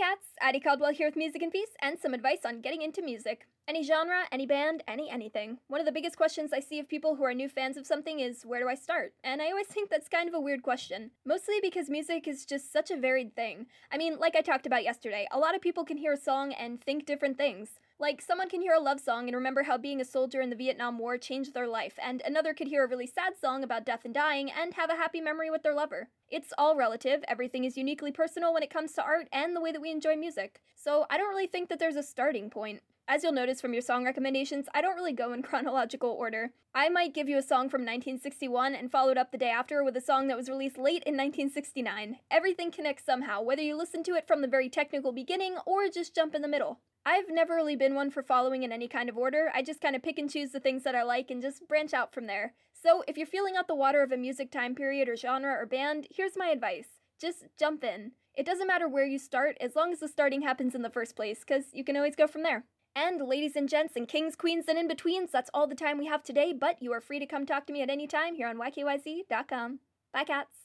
cats! Addie Caldwell here with Music and Peace and some advice on getting into music. Any genre, any band, any anything. One of the biggest questions I see of people who are new fans of something is where do I start? And I always think that's kind of a weird question. Mostly because music is just such a varied thing. I mean, like I talked about yesterday, a lot of people can hear a song and think different things. Like, someone can hear a love song and remember how being a soldier in the Vietnam War changed their life, and another could hear a really sad song about death and dying and have a happy memory with their lover. It's all relative, everything is uniquely personal when it comes to art and the way that we enjoy music. So, I don't really think that there's a starting point. As you'll notice from your song recommendations, I don't really go in chronological order. I might give you a song from 1961 and follow it up the day after with a song that was released late in 1969. Everything connects somehow, whether you listen to it from the very technical beginning or just jump in the middle. I've never really been one for following in any kind of order. I just kind of pick and choose the things that I like and just branch out from there. So, if you're feeling out the water of a music time period or genre or band, here's my advice just jump in. It doesn't matter where you start as long as the starting happens in the first place, because you can always go from there. And, ladies and gents, and kings, queens, and in betweens, that's all the time we have today, but you are free to come talk to me at any time here on YKYZ.com. Bye, cats.